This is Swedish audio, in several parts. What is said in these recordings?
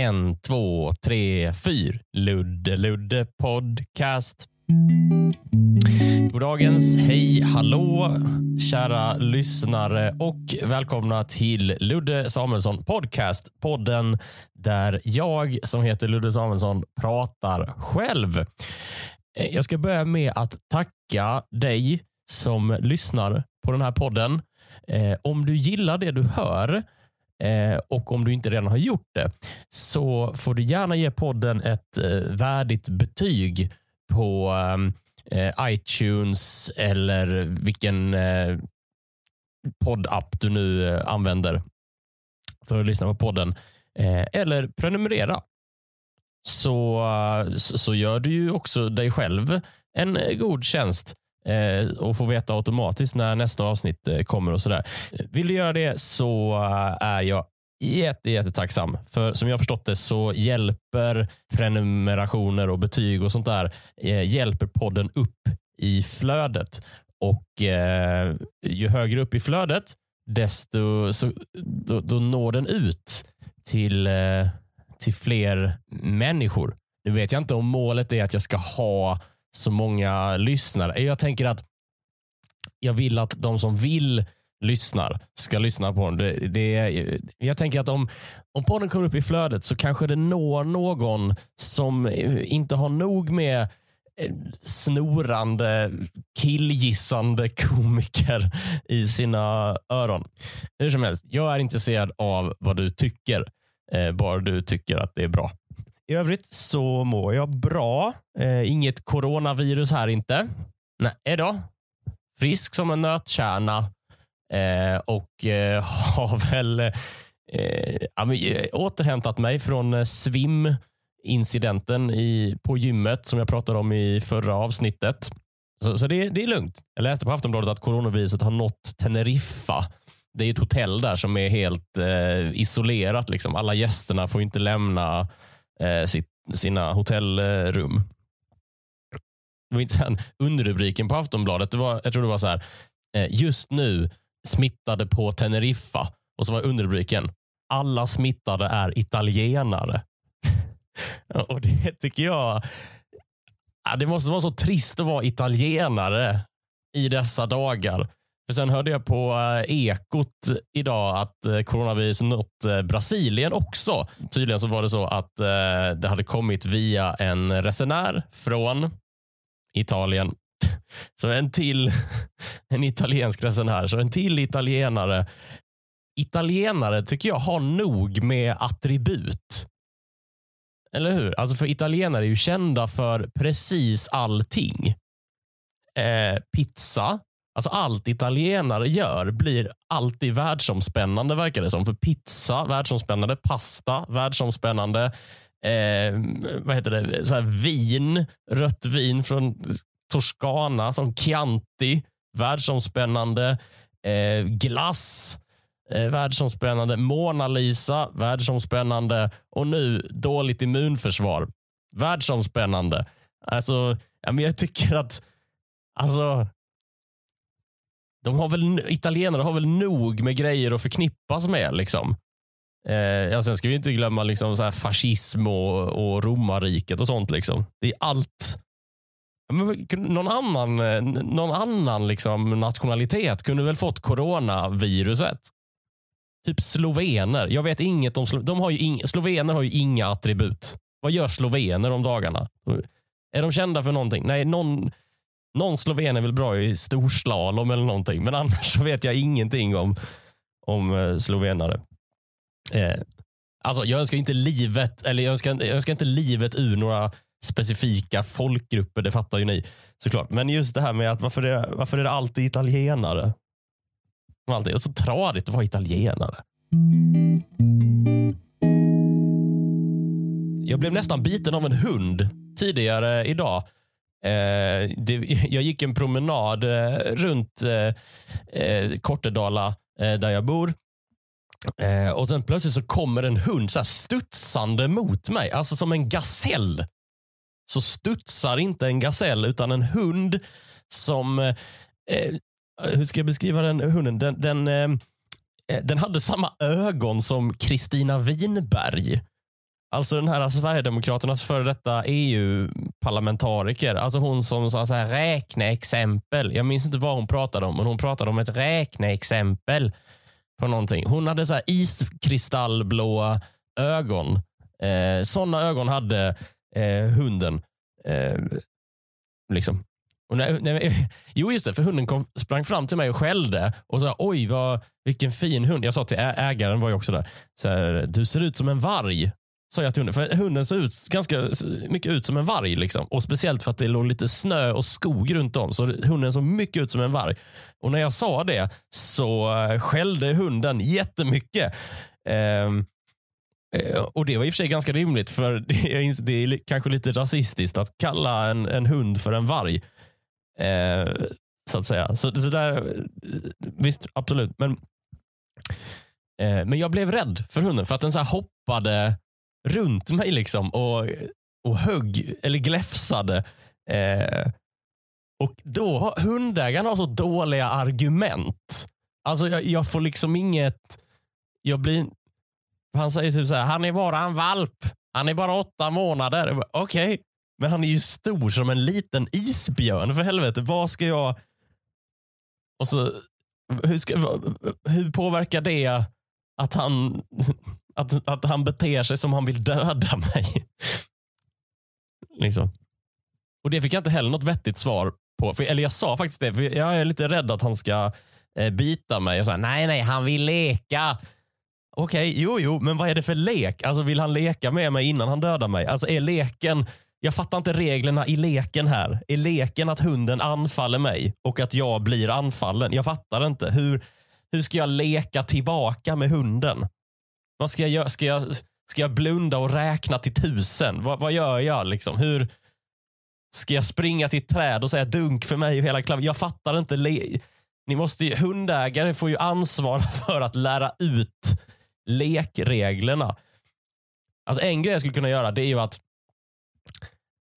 En, två, tre, fyr. Ludde Ludde Podcast. Goddagens, hej, hallå, kära lyssnare och välkomna till Ludde Samuelsson Podcast. Podden där jag som heter Ludde Samuelsson pratar själv. Eh, jag ska börja med att tacka dig som lyssnar på den här podden. Eh, om du gillar det du hör eh, och om du inte redan har gjort det så får du gärna ge podden ett eh, värdigt betyg på eh, eh iTunes eller vilken eh, poddapp du nu eh, använder för att lyssna på podden. Eh, eller prenumerera. Så, så gör du ju också dig själv en god tjänst Eh, och får veta automatiskt när nästa avsnitt eh, kommer och sådär. Vill du göra det så eh, är jag jätte, jättetacksam. För som jag har förstått det så hjälper prenumerationer och betyg och sånt där hjälper podden upp i flödet. Och eh, ju högre upp i flödet desto så, då, då når den ut till, eh, till fler människor. Nu vet jag inte om målet är att jag ska ha så många lyssnare. Jag tänker att jag vill att de som vill lyssnar ska lyssna på den. Det, det, jag tänker att om, om podden kommer upp i flödet så kanske det når någon som inte har nog med eh, snorande, killgissande komiker i sina öron. Hur som helst, jag är intresserad av vad du tycker. Eh, bara du tycker att det är bra. I övrigt så mår jag bra. Eh, inget coronavirus här inte. Nej då. Frisk som en nötkärna. Eh, och eh, har väl eh, eh, återhämtat mig från eh, svim-incidenten i, på gymmet som jag pratade om i förra avsnittet. Så, så det, det är lugnt. Jag läste på Aftonbladet att coronaviruset har nått Teneriffa. Det är ett hotell där som är helt eh, isolerat. Liksom. Alla gästerna får inte lämna eh, sitt, sina hotellrum. Det var inte underrubriken på Aftonbladet. Det var, jag tror det var så här. Eh, just nu smittade på Teneriffa. Och så var underrubriken alla smittade är italienare. och det tycker jag, det måste vara så trist att vara italienare i dessa dagar. För Sen hörde jag på eh, Ekot idag att eh, coronavirus nått eh, Brasilien också. Tydligen så var det så att det hade kommit via en resenär från Italien. Så en till, en italiensk resenär, så en till italienare. Italienare tycker jag har nog med attribut. Eller hur? Alltså för italienare är ju kända för precis allting. Eh, pizza, alltså allt italienare gör blir alltid världsomspännande verkar det som. För pizza, världsomspännande. Pasta, världsomspännande. Eh, vad heter det? Så här vin, rött vin från Toscana som Chianti, världsomspännande. Eh, glass, eh, världsomspännande. Mona Lisa, världsomspännande. Och nu dåligt immunförsvar, världsomspännande. Alltså, ja, men jag tycker att alltså, de har väl, italienare har väl nog med grejer att förknippas med. Liksom. Eh, ja, sen ska vi inte glömma liksom, så här fascism och, och romarriket och sånt. Liksom. Det är allt. Men, någon annan, eh, någon annan liksom, nationalitet kunde väl fått coronaviruset? Typ slovener. Jag vet inget om Slo- de har ju in, Slovener har ju inga attribut. Vad gör slovener om dagarna? Är de kända för någonting? Nej, någon, någon sloven är väl bra i storslalom eller någonting. Men annars så vet jag ingenting om, om eh, slovenare. Eh, alltså, jag önskar inte livet, eller jag önskar, jag önskar inte livet ur några specifika folkgrupper, det fattar ju ni såklart. Men just det här med att varför är, varför är det alltid italienare? Alltid. Och så tradigt att vara italienare. Jag blev nästan biten av en hund tidigare idag. Eh, det, jag gick en promenad eh, runt eh, eh, Kortedala eh, där jag bor. Eh, och sen plötsligt så kommer en hund så här studsande mot mig, alltså som en gasell. Så studsar inte en gasell utan en hund som, eh, eh hur ska jag beskriva den hunden? Den, den, eh, eh den hade samma ögon som Kristina Winberg. Alltså den här Sverigedemokraternas före detta EU-parlamentariker. Alltså hon som sa så här räkneexempel. Jag minns inte vad hon pratade om, men hon pratade om ett räkneexempel på någonting. Hon hade så här iskristallblåa ögon. Eh, sådana ögon hade eh, hunden. Eh, liksom. Och när, när, jo, just det. För hunden kom, sprang fram till mig och skällde och sa oj, vad, vilken fin hund. Jag sa till ägaren, var ju också där, så här, du ser ut som en varg. Sa jag till hunden. För hunden såg ut ganska mycket ut som en varg. Liksom. Och Speciellt för att det låg lite snö och skog runt om. Så hunden såg mycket ut som en varg. Och när jag sa det så eh, skällde hunden jättemycket. Ehm, eh, och Det var i och för sig ganska rimligt, för det är, det är kanske lite rasistiskt att kalla en, en hund för en varg. Eh, så att säga. Så, så där, eh, visst, absolut. Men, eh, men jag blev rädd för hunden för att den så hoppade runt mig liksom och, och högg eller gläfsade. Eh, och då, hundägaren har så dåliga argument. Alltså jag, jag får liksom inget, jag blir, han säger typ så här, han är bara en valp. Han är bara åtta månader. Okej, okay. men han är ju stor som en liten isbjörn för helvete. Vad ska jag... Och så, hur, ska, hur påverkar det att han att, att han beter sig som han vill döda mig. liksom. Och Det fick jag inte heller något vettigt svar på. För, eller jag sa faktiskt det, för jag är lite rädd att han ska eh, bita mig. Jag sa, nej, nej, han vill leka. Okej, okay, jo, jo, men vad är det för lek? Alltså Vill han leka med mig innan han dödar mig? Alltså är leken... Jag fattar inte reglerna i leken här. Är leken att hunden anfaller mig och att jag blir anfallen? Jag fattar inte. Hur, hur ska jag leka tillbaka med hunden? Vad ska jag göra? Ska jag, ska jag blunda och räkna till tusen? Vad, vad gör jag? Liksom? Hur Ska jag springa till ett träd och säga dunk för mig och hela klaven? Jag fattar inte. Ni måste ju, hundägare får ju ansvara för att lära ut lekreglerna. Alltså en grej jag skulle kunna göra det är ju att,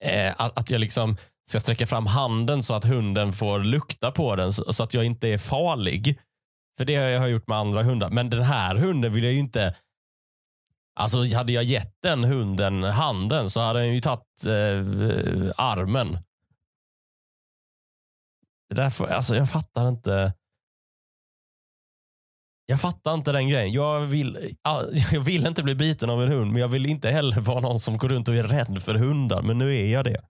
eh, att, jag liksom ska sträcka fram handen så att hunden får lukta på den så, så att jag inte är farlig. För det har jag gjort med andra hundar. Men den här hunden vill jag ju inte Alltså hade jag gett den hunden handen så hade den ju tagit eh, armen. Det därför, alltså jag fattar inte. Jag fattar inte den grejen. Jag vill, jag vill inte bli biten av en hund, men jag vill inte heller vara någon som går runt och är rädd för hundar. Men nu är jag det.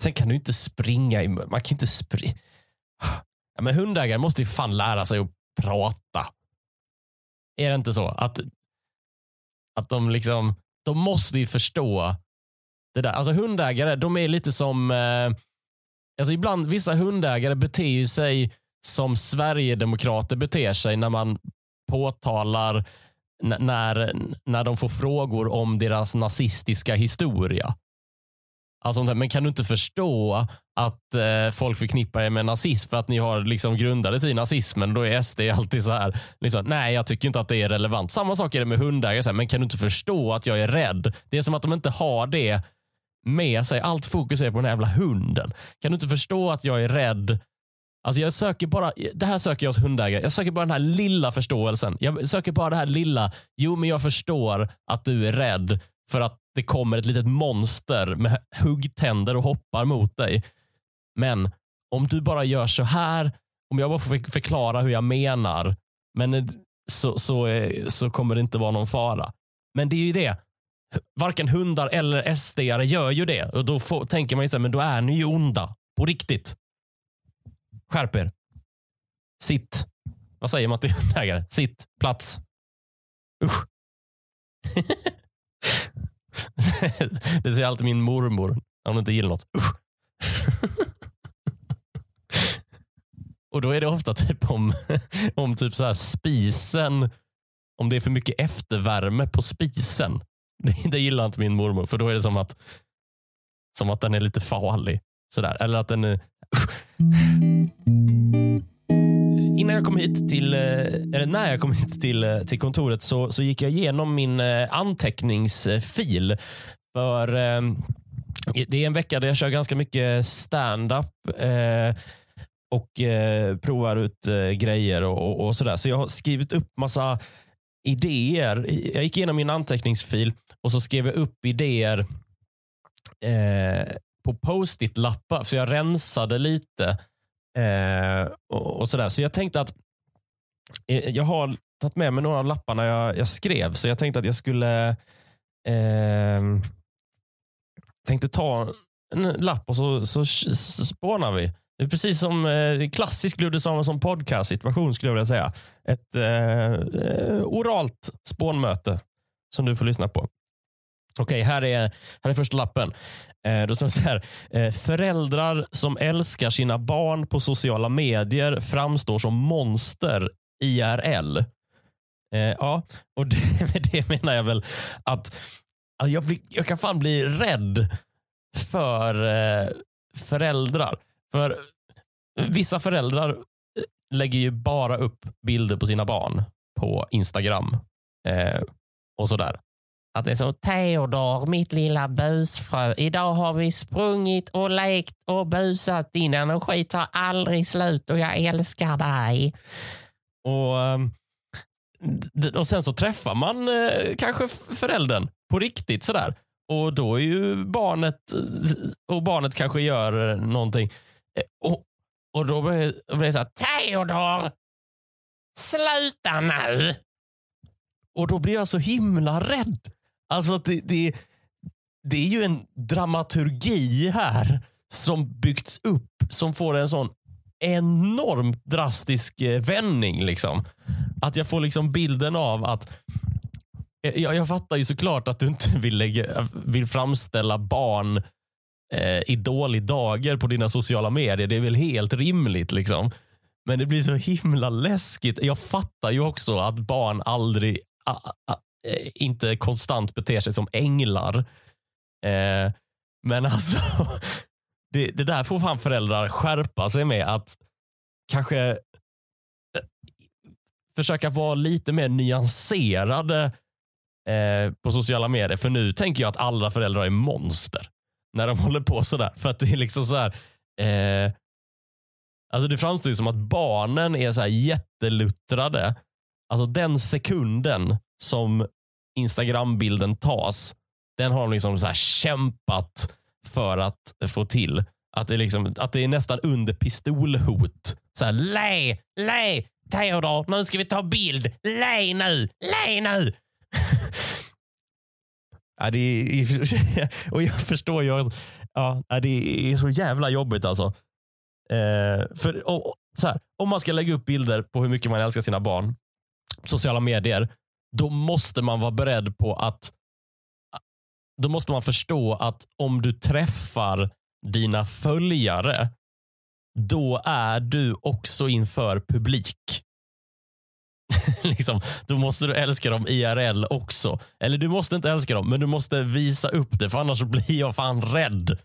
Sen kan du inte springa i Man kan inte springa. Ja, men hundägare måste ju fan lära sig att prata. Är det inte så? Att, att de liksom, de måste ju förstå det där. Alltså hundägare, de är lite som, eh, alltså ibland, vissa hundägare beter ju sig som Sverigedemokrater beter sig när man påtalar när, när de får frågor om deras nazistiska historia. Alltså, men kan du inte förstå att eh, folk förknippar er med nazism för att ni har liksom grundades i nazismen? Då är SD alltid så här, liksom, nej jag tycker inte att det är relevant. Samma sak är det med hundägare, men kan du inte förstå att jag är rädd? Det är som att de inte har det med sig. Allt fokus är på den här jävla hunden. Kan du inte förstå att jag är rädd Alltså jag söker bara, det här söker jag hos hundägare. Jag söker bara den här lilla förståelsen. Jag söker bara det här lilla, jo men jag förstår att du är rädd för att det kommer ett litet monster med huggtänder och hoppar mot dig. Men om du bara gör så här, om jag bara får förklara hur jag menar, men så, så, eh, så kommer det inte vara någon fara. Men det är ju det. Varken hundar eller SD gör ju det. Och Då får, tänker man ju så här, men då är ni ju onda. På riktigt. Skärp er. Sitt. Vad säger man till hundägare? Sitt. Plats. Usch. det säger alltid min mormor om hon inte gillar något. Usch. Och då är det ofta typ om, om typ så här spisen, om det är för mycket eftervärme på spisen. Det, det gillar inte min mormor för då är det som att, som att den är lite farlig. Sådär. Eller att den är... Innan jag kom hit till, eh, eller när jag kom hit till, eh, till kontoret så, så gick jag igenom min eh, anteckningsfil. För det är en vecka där jag kör ganska mycket stand-up och provar ut grejer och, och, och sådär. Så jag har skrivit upp massa idéer. Jag gick igenom min anteckningsfil och så skrev jag upp idéer eh, på post-it-lappar. Så jag rensade lite. Eh, och, och sådär. Så jag tänkte att eh, jag har tagit med mig några av lapparna jag, jag skrev. Så jag tänkte att jag skulle eh, tänkte ta en lapp och så, så, så spånar vi. Det är precis som eh, klassisk Ludde Samuelsson podcast situation skulle jag vilja säga. Ett eh, eh oralt spånmöte som du får lyssna på. Okej, här, är, här är första lappen. Eh, då står det så här. Eh, föräldrar som älskar sina barn på sociala medier framstår som monster IRL. Eh, ja, och det, med det menar jag väl att, att jag, blir, jag kan fan bli rädd för eh, föräldrar. För vissa föräldrar eh, lägger ju bara upp bilder på sina barn på Instagram eh, och sådär. Att det är så, Theodor, mitt lilla busfrö. Idag har vi sprungit och lekt och busat. Din energi tar aldrig slut och jag älskar dig. Och, ehm, och sen så träffar man eh, kanske föräldern på riktigt sådär. Och då är ju barnet, eh, och barnet kanske gör eh, någonting. Och, och då blir det så här, Theodor! Sluta nu! Och då blir jag så himla rädd. Alltså det, det, det är ju en dramaturgi här som byggts upp som får en sån enormt drastisk eh, vändning. Liksom. Att jag får liksom bilden av att eh, jag, jag fattar ju såklart att du inte vill, lägga, vill framställa barn eh, i dålig dager på dina sociala medier. Det är väl helt rimligt. liksom. Men det blir så himla läskigt. Jag fattar ju också att barn aldrig, a, a, Eh, inte konstant beter sig som änglar. Eh, men alltså, det, det, där får fan föräldrar skärpa sig med. Att kanske eh, försöka vara lite mer nyanserade eh, på sociala medier. För nu tänker jag att alla föräldrar är monster när de håller på sådär. För att det är liksom så här, eh, alltså det framstår ju som att barnen är så här jätteluttrade. Alltså den sekunden som Instagram-bilden tas, den har de liksom så här kämpat för att få till. Att det, liksom, att det är nästan under pistolhot. Så här, lej, lej, Theodor, nu ska vi ta bild. Lej nu, lej nu. ja, det är, och jag förstår ju. Ja, det är så jävla jobbigt alltså. Eh, för, och, så här, om man ska lägga upp bilder på hur mycket man älskar sina barn, sociala medier, då måste man vara beredd på att då måste man förstå att om du träffar dina följare, då är du också inför publik. liksom, då måste du älska dem IRL också. Eller du måste inte älska dem, men du måste visa upp det, för annars blir jag fan rädd.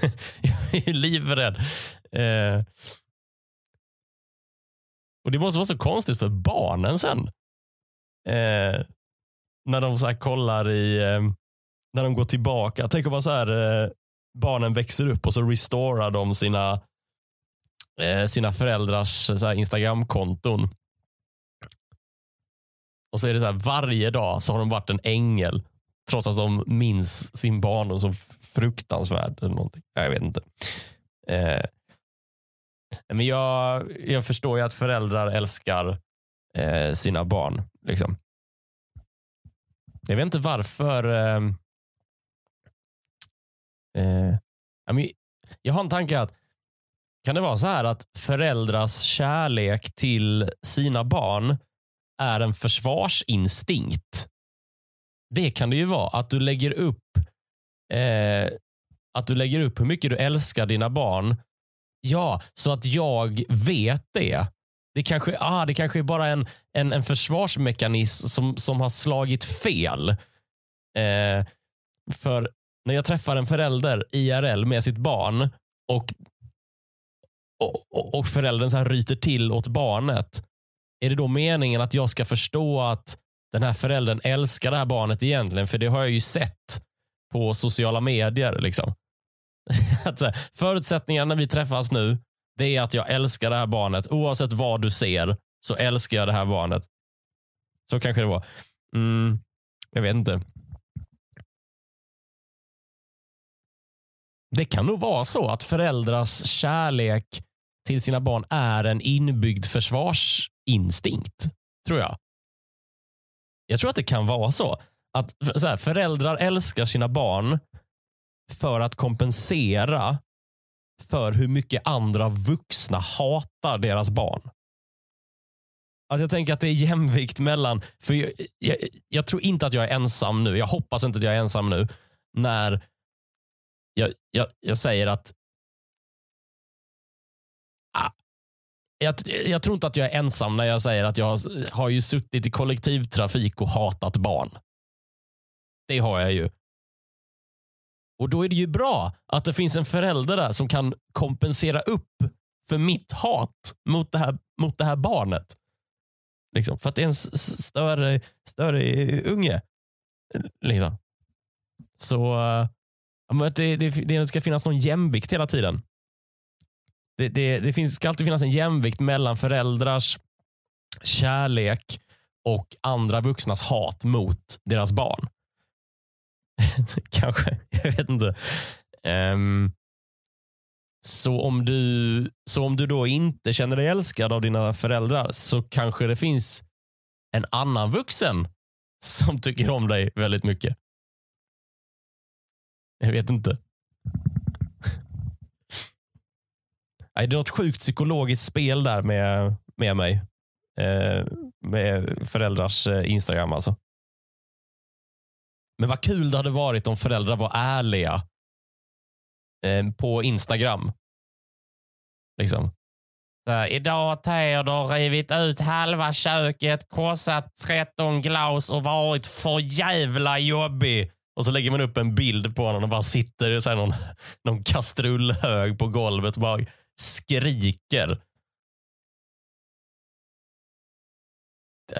jag är livrädd. Eh. Och Det måste vara så konstigt för barnen sen. Eh, när de så kollar i, eh, när de går tillbaka. Tänk om man så här, eh, barnen växer upp och så restorar de sina, eh, sina föräldrars eh, Instagramkonton. Och så är det så här, varje dag så har de varit en ängel. Trots att de minns sin barndom som fruktansvärd. Eller någonting. Jag vet inte. Eh, men jag, jag förstår ju att föräldrar älskar eh, sina barn. Liksom. Jag vet inte varför. Ehm, eh, eh, jag har en tanke att kan det vara så här att föräldrars kärlek till sina barn är en försvarsinstinkt? Det kan det ju vara. Att du lägger upp eh, att du lägger upp hur mycket du älskar dina barn. Ja, så att jag vet det. Det kanske, ah, det kanske är bara en, en, en försvarsmekanism som, som har slagit fel. Eh, för när jag träffar en förälder IRL med sitt barn och, och, och föräldern så här ryter till åt barnet. Är det då meningen att jag ska förstå att den här föräldern älskar det här barnet egentligen? För det har jag ju sett på sociala medier. Liksom. Förutsättningarna när vi träffas nu det är att jag älskar det här barnet. Oavsett vad du ser så älskar jag det här barnet. Så kanske det var. Mm, jag vet inte. Det kan nog vara så att föräldrars kärlek till sina barn är en inbyggd försvarsinstinkt. Tror jag. Jag tror att det kan vara så. Att så här, föräldrar älskar sina barn för att kompensera för hur mycket andra vuxna hatar deras barn. Alltså jag tänker att det är jämvikt mellan, för jag, jag, jag, tror inte att jag är ensam nu, jag hoppas inte att jag är ensam nu, när jag, jag, jag säger att ah, jag, jag, tror inte att jag är ensam när jag säger att jag har, har ju suttit i kollektivtrafik och hatat barn. Det har jag ju. Och då är det ju bra att det finns en förälder där som kan kompensera upp för mitt hat mot det här, mot det här barnet. Liksom, för att det är en större, större unge. Liksom. Så eh, att det, det, det ska finnas någon jämvikt hela tiden. Det, det, det finns, ska alltid finnas en jämvikt mellan föräldrars kärlek och andra vuxnas hat mot deras barn. Kanske, jag vet inte. Um, så om, du, så om du då inte känner dig älskad av dina föräldrar så kanske det finns en annan vuxen som tycker om dig väldigt mycket. Jag vet inte. Det är något sjukt psykologiskt spel där med, med mig. Eh, med föräldrars eh, Instagram alltså. Men vad kul det hade varit om föräldrar var ärliga eh, på Instagram. Liksom. Så, Idag har Theodor rivit ut halva köket, krossat 13 glas och varit för jävla jobbig. Och så lägger man upp en bild på honom och bara sitter i någon, någon kastrullhög på golvet och bara skriker.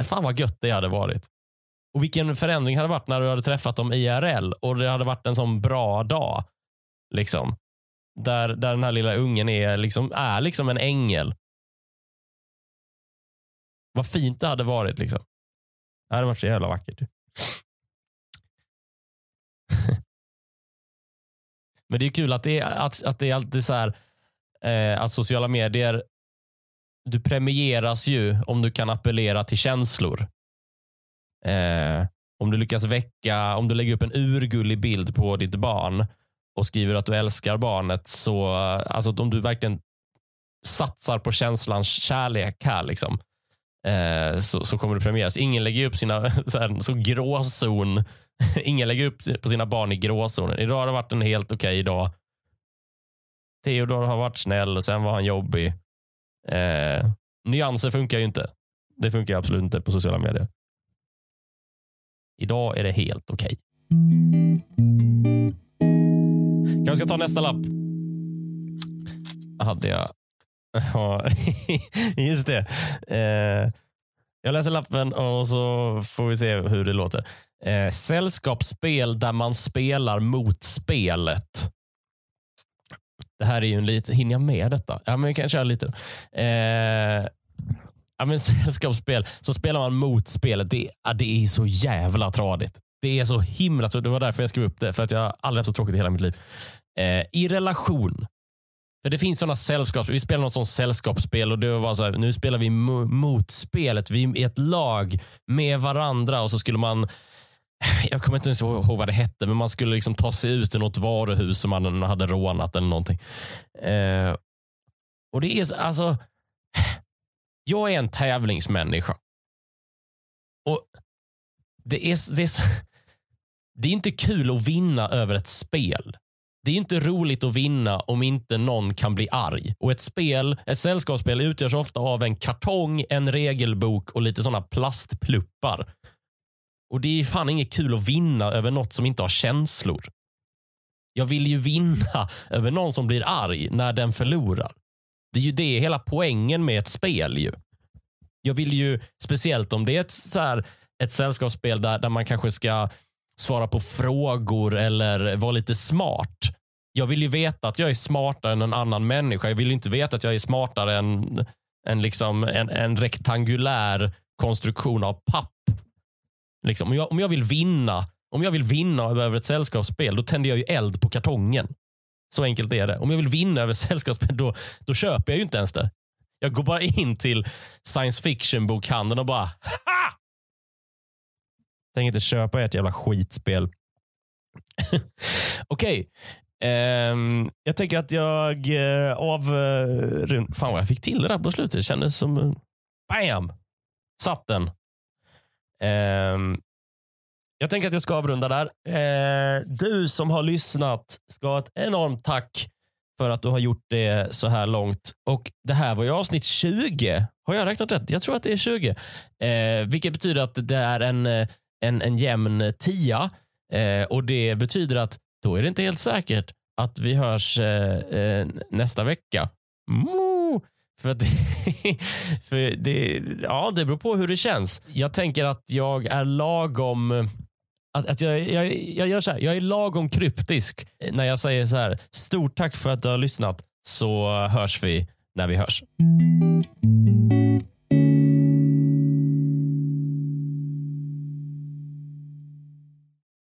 Fan vad gött det hade varit. Och vilken förändring hade varit när du hade träffat dem IRL och det hade varit en sån bra dag. Liksom. Där, där den här lilla ungen är liksom, är liksom en ängel. Vad fint det hade varit. Liksom. Det hade varit så jävla vackert. Men det är kul att det är, att, att det är alltid så här, eh, att sociala medier, du premieras ju om du kan appellera till känslor. Eh, om du lyckas väcka, om du lägger upp en urgullig bild på ditt barn och skriver att du älskar barnet, så alltså om du verkligen satsar på känslans kärlek här, liksom, eh, så, så kommer du premieras. Ingen lägger upp sina så, här, så gråzon. Ingen lägger upp på sina barn i gråzonen. Idag har det varit en helt okej okay dag. Theodor har varit snäll och sen var han jobbig. Eh, nyanser funkar ju inte. Det funkar absolut inte på sociala medier. Idag är det helt okej. Okay. Kanske ska ta nästa lapp. Hade jag. Ja, just det. Eh, jag läser lappen och så får vi se hur det låter. Eh, sällskapsspel där man spelar mot spelet. Det här är ju en liten, hinner jag med detta? Ja, men vi kan köra lite. Eh, ja, men sällskapsspel, så spelar man mot spelet. Det, ja, det är så jävla tradigt. Det är så himla Det var därför jag skrev upp det, för att jag aldrig haft så tråkigt i hela mitt liv. Eh, I relation. För Det finns sådana sällskapsspel. Vi spelar något sånt sällskapsspel och det var så här, nu spelar vi mot spelet. Vi är ett lag med varandra och så skulle man jag kommer inte ens ihåg vad det hette, men man skulle liksom ta sig ut i något varuhus som man hade rånat eller någonting. Eh, och det är alltså, jag är en tävlingsmänniska. Och det är, det, är, det är inte kul att vinna över ett spel. Det är inte roligt att vinna om inte någon kan bli arg. Och Ett spel, ett sällskapsspel utgörs ofta av en kartong, en regelbok och lite sådana plastpluppar. Och Det är fan inget kul att vinna över något som inte har känslor. Jag vill ju vinna över någon som blir arg när den förlorar. Det är ju det hela poängen med ett spel. ju. Jag vill ju, speciellt om det är ett, så här, ett sällskapsspel där, där man kanske ska svara på frågor eller vara lite smart. Jag vill ju veta att jag är smartare än en annan människa. Jag vill inte veta att jag är smartare än, än liksom en, en rektangulär konstruktion av papp Liksom, om, jag, om jag vill vinna om jag vill vinna över ett sällskapsspel, då tänder jag ju eld på kartongen. Så enkelt är det. Om jag vill vinna över sällskapsspel, då, då köper jag ju inte ens det. Jag går bara in till science fiction-bokhandeln och bara ha! Tänker inte köpa ett jävla skitspel. Okej. Okay. Um, jag tänker att jag uh, av... Uh, fan vad jag fick till det där på slutet. Det kändes som... Uh, bam! Satt den. Um, jag tänker att jag ska avrunda där. Eh, du som har lyssnat ska ha ett enormt tack för att du har gjort det så här långt. Och Det här var ju avsnitt 20. Har jag räknat rätt? Jag tror att det är 20. Eh, vilket betyder att det är en, eh, en, en jämn tia. Eh, och Det betyder att då är det inte helt säkert att vi hörs eh, eh nästa vecka. Mm. För, det, för det, ja, det beror på hur det känns. Jag tänker att jag är lagom att, att jag, jag, jag gör så här, jag är lagom kryptisk när jag säger så här. Stort tack för att du har lyssnat så hörs vi när vi hörs.